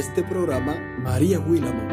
este programa, María Willamo.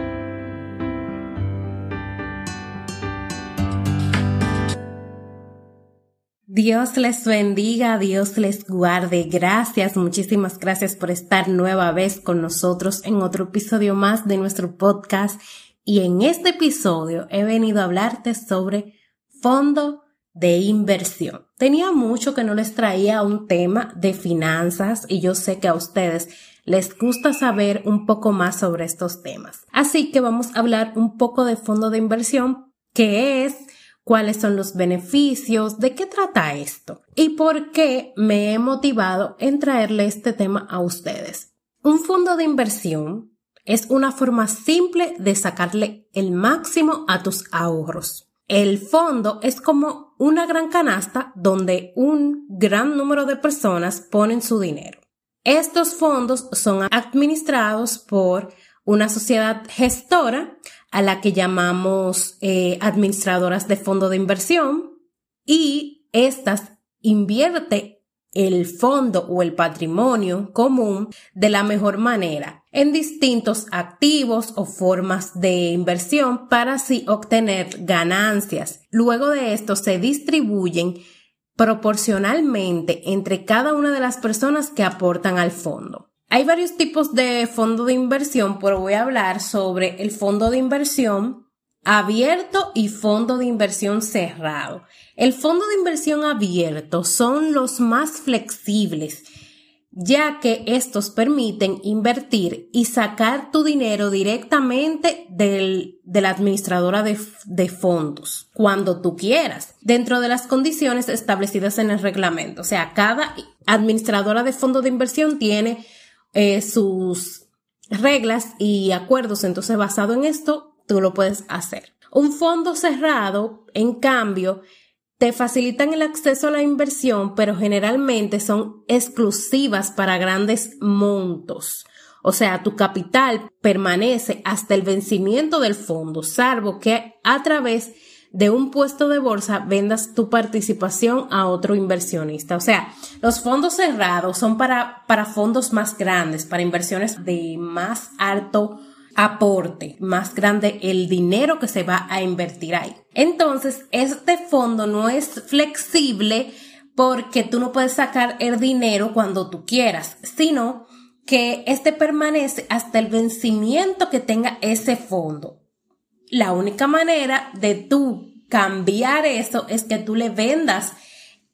Dios les bendiga, Dios les guarde. Gracias, muchísimas gracias por estar nueva vez con nosotros en otro episodio más de nuestro podcast. Y en este episodio he venido a hablarte sobre fondo de inversión. Tenía mucho que no les traía un tema de finanzas y yo sé que a ustedes les gusta saber un poco más sobre estos temas. Así que vamos a hablar un poco de fondo de inversión, qué es, cuáles son los beneficios, de qué trata esto y por qué me he motivado en traerle este tema a ustedes. Un fondo de inversión es una forma simple de sacarle el máximo a tus ahorros. El fondo es como una gran canasta donde un gran número de personas ponen su dinero. Estos fondos son administrados por una sociedad gestora a la que llamamos eh, administradoras de fondo de inversión y estas invierte el fondo o el patrimonio común de la mejor manera en distintos activos o formas de inversión para así obtener ganancias. Luego de esto se distribuyen proporcionalmente entre cada una de las personas que aportan al fondo. Hay varios tipos de fondo de inversión, pero voy a hablar sobre el fondo de inversión abierto y fondo de inversión cerrado. El fondo de inversión abierto son los más flexibles, ya que estos permiten invertir y sacar tu dinero directamente del, de la administradora de, de, fondos cuando tú quieras, dentro de las condiciones establecidas en el reglamento. O sea, cada administradora de fondo de inversión tiene eh, sus reglas y acuerdos, entonces basado en esto, tú lo puedes hacer. Un fondo cerrado, en cambio, te facilitan el acceso a la inversión, pero generalmente son exclusivas para grandes montos. O sea, tu capital permanece hasta el vencimiento del fondo, salvo que a través de un puesto de bolsa vendas tu participación a otro inversionista. O sea, los fondos cerrados son para, para fondos más grandes, para inversiones de más alto aporte, más grande el dinero que se va a invertir ahí. Entonces, este fondo no es flexible porque tú no puedes sacar el dinero cuando tú quieras, sino que este permanece hasta el vencimiento que tenga ese fondo. La única manera de tú cambiar eso es que tú le vendas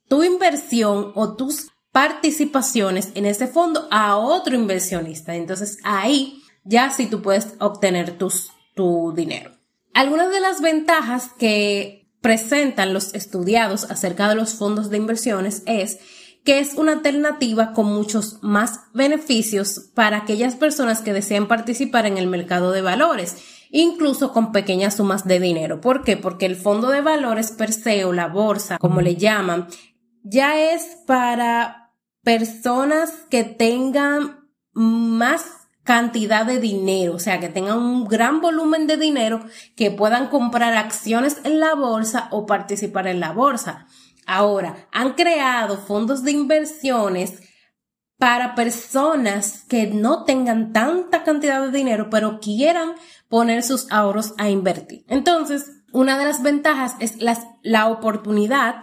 tu inversión o tus participaciones en ese fondo a otro inversionista. Entonces ahí ya si tú puedes obtener tu dinero. Algunas de las ventajas que presentan los estudiados acerca de los fondos de inversiones es que es una alternativa con muchos más beneficios para aquellas personas que desean participar en el mercado de valores, incluso con pequeñas sumas de dinero. ¿Por qué? Porque el fondo de valores per se o la bolsa, como le llaman, ya es para personas que tengan más cantidad de dinero, o sea, que tengan un gran volumen de dinero que puedan comprar acciones en la bolsa o participar en la bolsa. Ahora, han creado fondos de inversiones para personas que no tengan tanta cantidad de dinero, pero quieran poner sus ahorros a invertir. Entonces, una de las ventajas es la oportunidad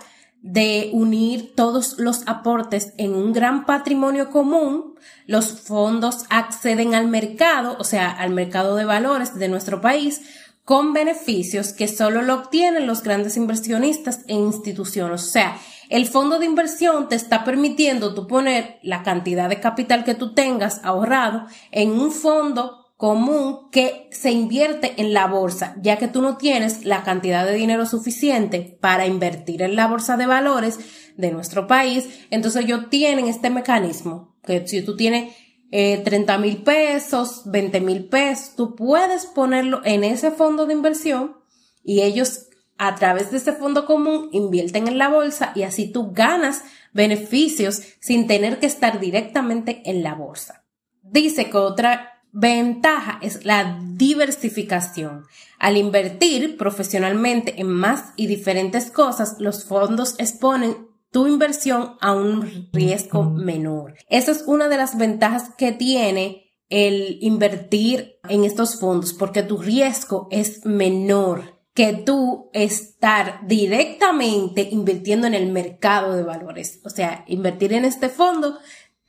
de unir todos los aportes en un gran patrimonio común, los fondos acceden al mercado, o sea, al mercado de valores de nuestro país, con beneficios que solo lo obtienen los grandes inversionistas e instituciones. O sea, el fondo de inversión te está permitiendo tú poner la cantidad de capital que tú tengas ahorrado en un fondo común que se invierte en la bolsa, ya que tú no tienes la cantidad de dinero suficiente para invertir en la bolsa de valores de nuestro país, entonces ellos tienen este mecanismo, que si tú tienes eh, 30 mil pesos, 20 mil pesos, tú puedes ponerlo en ese fondo de inversión y ellos a través de ese fondo común invierten en la bolsa y así tú ganas beneficios sin tener que estar directamente en la bolsa. Dice que otra ventaja es la diversificación. Al invertir profesionalmente en más y diferentes cosas, los fondos exponen tu inversión a un riesgo menor. Esa es una de las ventajas que tiene el invertir en estos fondos porque tu riesgo es menor que tú estar directamente invirtiendo en el mercado de valores. O sea, invertir en este fondo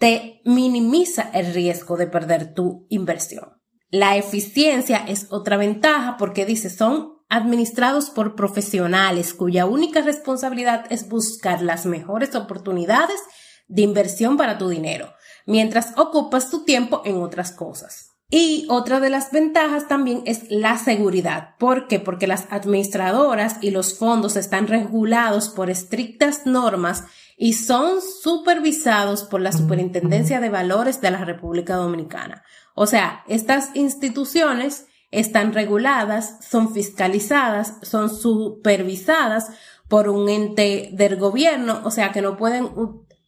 te minimiza el riesgo de perder tu inversión. La eficiencia es otra ventaja porque dice son administrados por profesionales cuya única responsabilidad es buscar las mejores oportunidades de inversión para tu dinero, mientras ocupas tu tiempo en otras cosas. Y otra de las ventajas también es la seguridad. ¿Por qué? Porque las administradoras y los fondos están regulados por estrictas normas y son supervisados por la Superintendencia de Valores de la República Dominicana. O sea, estas instituciones están reguladas, son fiscalizadas, son supervisadas por un ente del gobierno, o sea que no pueden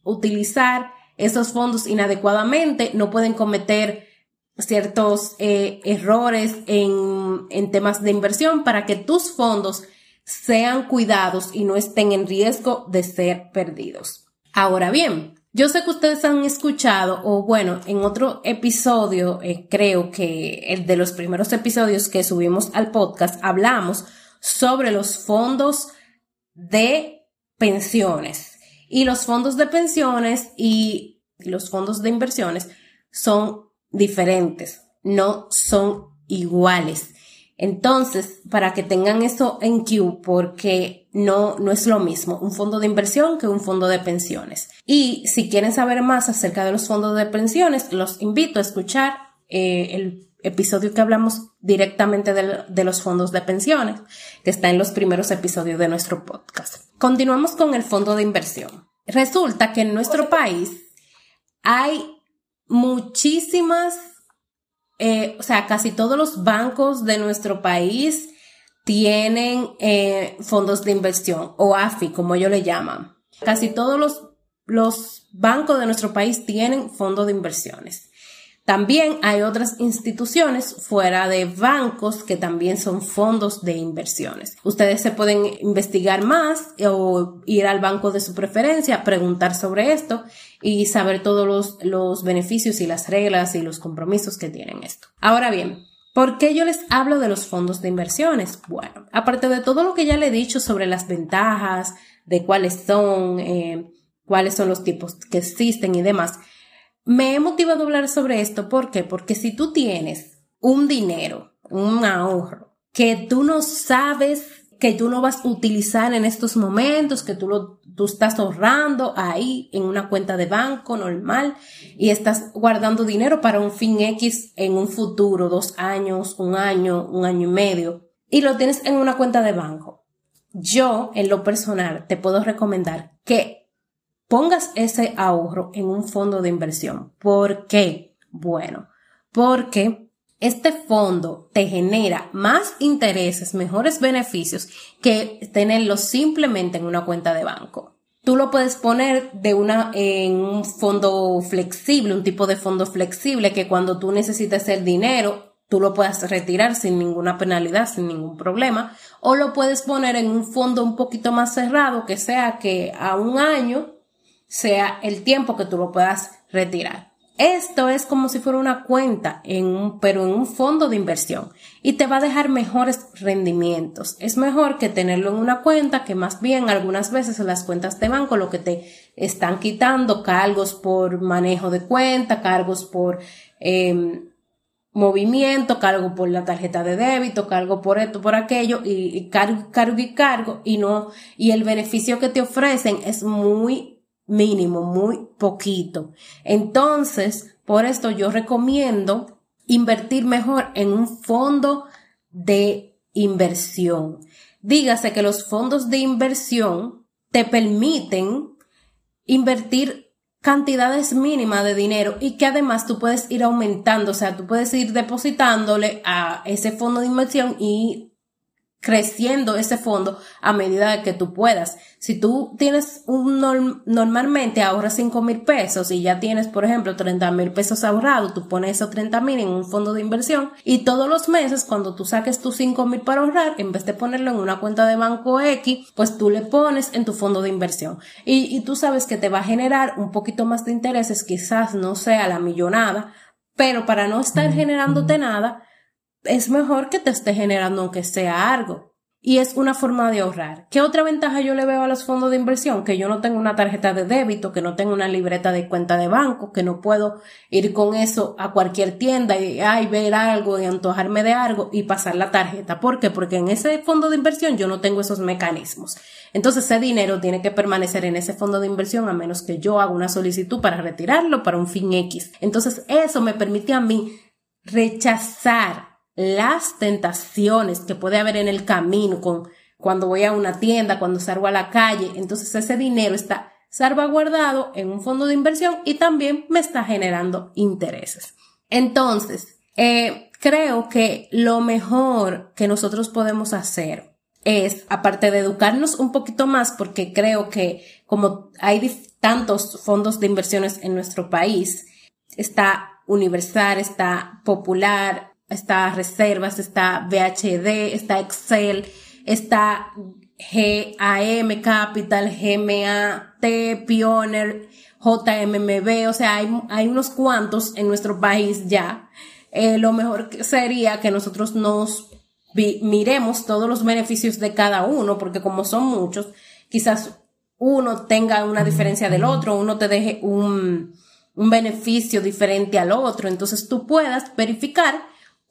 utilizar esos fondos inadecuadamente, no pueden cometer ciertos eh, errores en, en temas de inversión para que tus fondos sean cuidados y no estén en riesgo de ser perdidos. Ahora bien, yo sé que ustedes han escuchado, o bueno, en otro episodio, eh, creo que el de los primeros episodios que subimos al podcast, hablamos sobre los fondos de pensiones. Y los fondos de pensiones y los fondos de inversiones son diferentes, no son iguales. Entonces, para que tengan eso en Q, porque no, no es lo mismo un fondo de inversión que un fondo de pensiones. Y si quieren saber más acerca de los fondos de pensiones, los invito a escuchar eh, el episodio que hablamos directamente de, de, los fondos de pensiones, que está en los primeros episodios de nuestro podcast. Continuamos con el fondo de inversión. Resulta que en nuestro país hay muchísimas, eh, o sea, casi todos los bancos de nuestro país tienen eh, fondos de inversión o AFI, como ellos le llaman. Casi todos los, los bancos de nuestro país tienen fondos de inversiones. También hay otras instituciones fuera de bancos que también son fondos de inversiones. Ustedes se pueden investigar más o ir al banco de su preferencia, preguntar sobre esto y saber todos los, los beneficios y las reglas y los compromisos que tienen esto. Ahora bien, ¿Por qué yo les hablo de los fondos de inversiones? Bueno, aparte de todo lo que ya le he dicho sobre las ventajas, de cuáles son, eh, cuáles son los tipos que existen y demás, me he motivado a hablar sobre esto. ¿Por qué? Porque si tú tienes un dinero, un ahorro, que tú no sabes que tú no vas a utilizar en estos momentos, que tú lo tú estás ahorrando ahí en una cuenta de banco normal y estás guardando dinero para un fin X en un futuro, dos años, un año, un año y medio, y lo tienes en una cuenta de banco. Yo, en lo personal, te puedo recomendar que pongas ese ahorro en un fondo de inversión. ¿Por qué? Bueno, porque este fondo te genera más intereses, mejores beneficios que tenerlo simplemente en una cuenta de banco. Tú lo puedes poner de una en un fondo flexible, un tipo de fondo flexible que cuando tú necesites el dinero tú lo puedas retirar sin ninguna penalidad, sin ningún problema, o lo puedes poner en un fondo un poquito más cerrado que sea que a un año sea el tiempo que tú lo puedas retirar. Esto es como si fuera una cuenta, en un, pero en un fondo de inversión y te va a dejar mejores rendimientos. Es mejor que tenerlo en una cuenta que más bien algunas veces en las cuentas de banco lo que te están quitando cargos por manejo de cuenta, cargos por em, movimiento, cargo por la tarjeta de débito, cargo por esto, por aquello y, cargo, cargo y cargo y no, y el beneficio que te ofrecen es muy mínimo, muy poquito. Entonces, por esto yo recomiendo invertir mejor en un fondo de inversión. Dígase que los fondos de inversión te permiten invertir cantidades mínimas de dinero y que además tú puedes ir aumentando, o sea, tú puedes ir depositándole a ese fondo de inversión y creciendo ese fondo a medida de que tú puedas. Si tú tienes un normalmente ahorras 5 mil pesos y ya tienes, por ejemplo, 30 mil pesos ahorrados, tú pones esos 30 mil en un fondo de inversión y todos los meses cuando tú saques tus 5 mil para ahorrar, en vez de ponerlo en una cuenta de banco X, pues tú le pones en tu fondo de inversión. Y, y tú sabes que te va a generar un poquito más de intereses, quizás no sea la millonada, pero para no estar generándote nada, es mejor que te esté generando aunque sea algo. Y es una forma de ahorrar. ¿Qué otra ventaja yo le veo a los fondos de inversión? Que yo no tengo una tarjeta de débito, que no tengo una libreta de cuenta de banco, que no puedo ir con eso a cualquier tienda y ay, ver algo y antojarme de algo y pasar la tarjeta. ¿Por qué? Porque en ese fondo de inversión yo no tengo esos mecanismos. Entonces ese dinero tiene que permanecer en ese fondo de inversión a menos que yo haga una solicitud para retirarlo para un fin X. Entonces eso me permite a mí rechazar las tentaciones que puede haber en el camino con cuando voy a una tienda, cuando salgo a la calle. Entonces ese dinero está salvaguardado en un fondo de inversión y también me está generando intereses. Entonces, eh, creo que lo mejor que nosotros podemos hacer es, aparte de educarnos un poquito más, porque creo que como hay tantos fondos de inversiones en nuestro país, está Universal, está Popular, está Reservas, está VHD, está Excel, está GAM Capital, GMAT, Pioneer, JMMB, o sea, hay, hay unos cuantos en nuestro país ya. Eh, lo mejor sería que nosotros nos miremos todos los beneficios de cada uno, porque como son muchos, quizás uno tenga una diferencia del otro, uno te deje un, un beneficio diferente al otro, entonces tú puedas verificar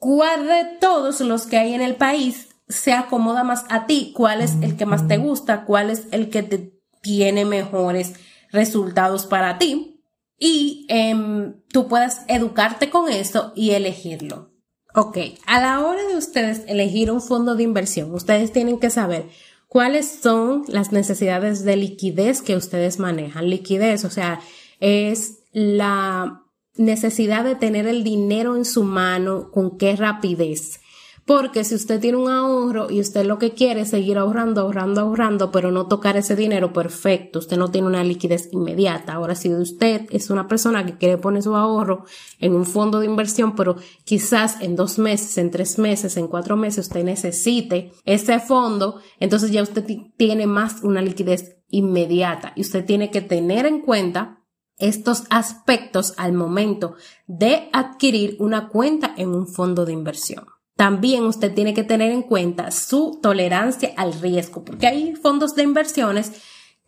cuál de todos los que hay en el país se acomoda más a ti, cuál es el que más te gusta, cuál es el que te tiene mejores resultados para ti y em, tú puedas educarte con eso y elegirlo. Ok, a la hora de ustedes elegir un fondo de inversión, ustedes tienen que saber cuáles son las necesidades de liquidez que ustedes manejan. Liquidez, o sea, es la necesidad de tener el dinero en su mano, con qué rapidez. Porque si usted tiene un ahorro y usted lo que quiere es seguir ahorrando, ahorrando, ahorrando, pero no tocar ese dinero, perfecto, usted no tiene una liquidez inmediata. Ahora, si usted es una persona que quiere poner su ahorro en un fondo de inversión, pero quizás en dos meses, en tres meses, en cuatro meses usted necesite ese fondo, entonces ya usted tiene más una liquidez inmediata y usted tiene que tener en cuenta estos aspectos al momento de adquirir una cuenta en un fondo de inversión. También usted tiene que tener en cuenta su tolerancia al riesgo, porque hay fondos de inversiones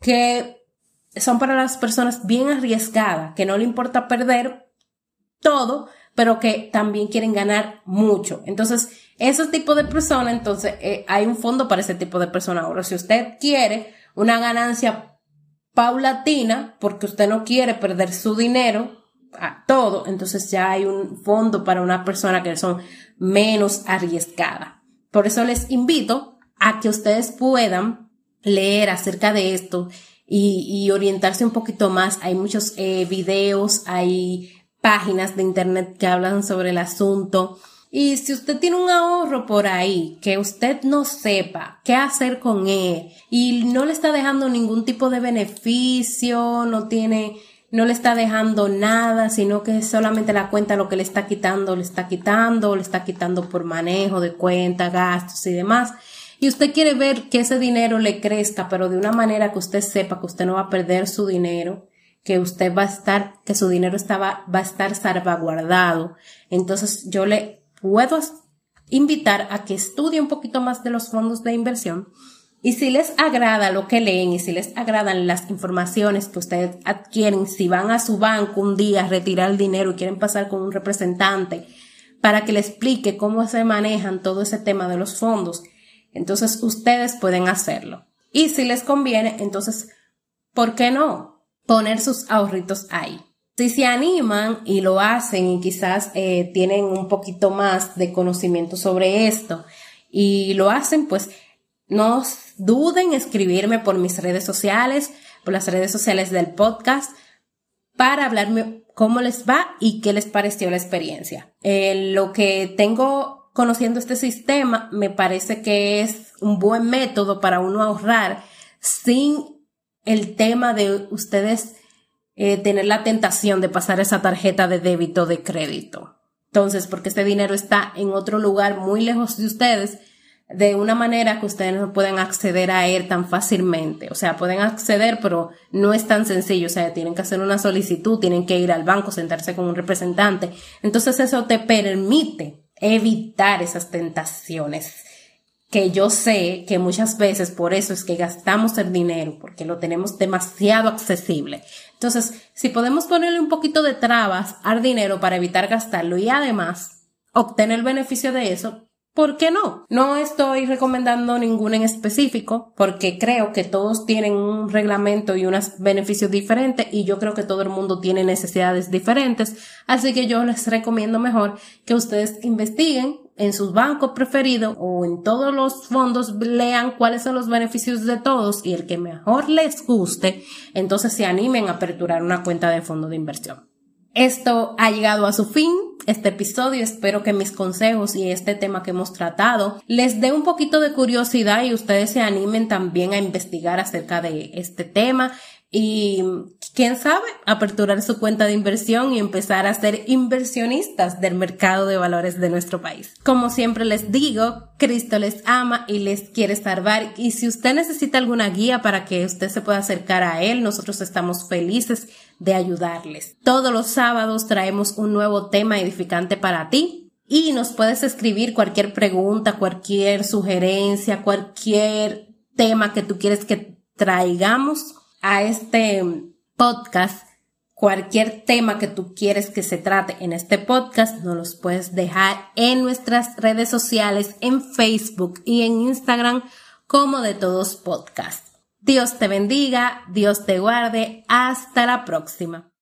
que son para las personas bien arriesgadas, que no le importa perder todo, pero que también quieren ganar mucho. Entonces, ese tipo de persona, entonces, eh, hay un fondo para ese tipo de persona. Ahora, si usted quiere una ganancia paulatina, porque usted no quiere perder su dinero a todo, entonces ya hay un fondo para una persona que son menos arriesgada. Por eso les invito a que ustedes puedan leer acerca de esto y, orientarse un poquito más. Hay muchos eh, videos, hay páginas de internet que hablan sobre el asunto. Y si usted tiene un ahorro por ahí que usted no sepa qué hacer con él y no le está dejando ningún tipo de beneficio, no tiene, no le está dejando nada, sino que solamente la cuenta lo que le está quitando, le está quitando, le está quitando por manejo de cuenta, gastos y demás. Y usted quiere ver que ese dinero le crezca, pero de una manera que usted sepa que usted no va a perder su dinero, que usted va a estar, que su dinero estaba, va a estar salvaguardado. Entonces yo le puedo invitar a que estudie un poquito más de los fondos de inversión y si les agrada lo que leen y si les agradan las informaciones que ustedes adquieren, si van a su banco un día a retirar el dinero y quieren pasar con un representante para que le explique cómo se manejan todo ese tema de los fondos, entonces ustedes pueden hacerlo. Y si les conviene, entonces, ¿por qué no poner sus ahorritos ahí? Si se animan y lo hacen y quizás eh, tienen un poquito más de conocimiento sobre esto y lo hacen, pues no duden en escribirme por mis redes sociales, por las redes sociales del podcast, para hablarme cómo les va y qué les pareció la experiencia. Eh, lo que tengo conociendo este sistema me parece que es un buen método para uno ahorrar sin el tema de ustedes eh, tener la tentación de pasar esa tarjeta de débito de crédito. Entonces, porque este dinero está en otro lugar muy lejos de ustedes, de una manera que ustedes no pueden acceder a él tan fácilmente. O sea, pueden acceder, pero no es tan sencillo. O sea, tienen que hacer una solicitud, tienen que ir al banco, sentarse con un representante. Entonces eso te permite evitar esas tentaciones que yo sé que muchas veces por eso es que gastamos el dinero, porque lo tenemos demasiado accesible. Entonces, si podemos ponerle un poquito de trabas al dinero para evitar gastarlo y además obtener el beneficio de eso, ¿Por qué no? No estoy recomendando ninguno en específico porque creo que todos tienen un reglamento y unos beneficios diferentes y yo creo que todo el mundo tiene necesidades diferentes. Así que yo les recomiendo mejor que ustedes investiguen en sus bancos preferidos o en todos los fondos lean cuáles son los beneficios de todos y el que mejor les guste, entonces se animen a aperturar una cuenta de fondo de inversión. Esto ha llegado a su fin, este episodio. Espero que mis consejos y este tema que hemos tratado les dé un poquito de curiosidad y ustedes se animen también a investigar acerca de este tema y quién sabe, aperturar su cuenta de inversión y empezar a ser inversionistas del mercado de valores de nuestro país. Como siempre les digo, Cristo les ama y les quiere salvar y si usted necesita alguna guía para que usted se pueda acercar a él, nosotros estamos felices de ayudarles. Todos los sábados traemos un nuevo tema edificante para ti y nos puedes escribir cualquier pregunta, cualquier sugerencia, cualquier tema que tú quieres que traigamos a este podcast, cualquier tema que tú quieres que se trate en este podcast, nos los puedes dejar en nuestras redes sociales, en Facebook y en Instagram como de todos podcast. Dios te bendiga, Dios te guarde, hasta la próxima.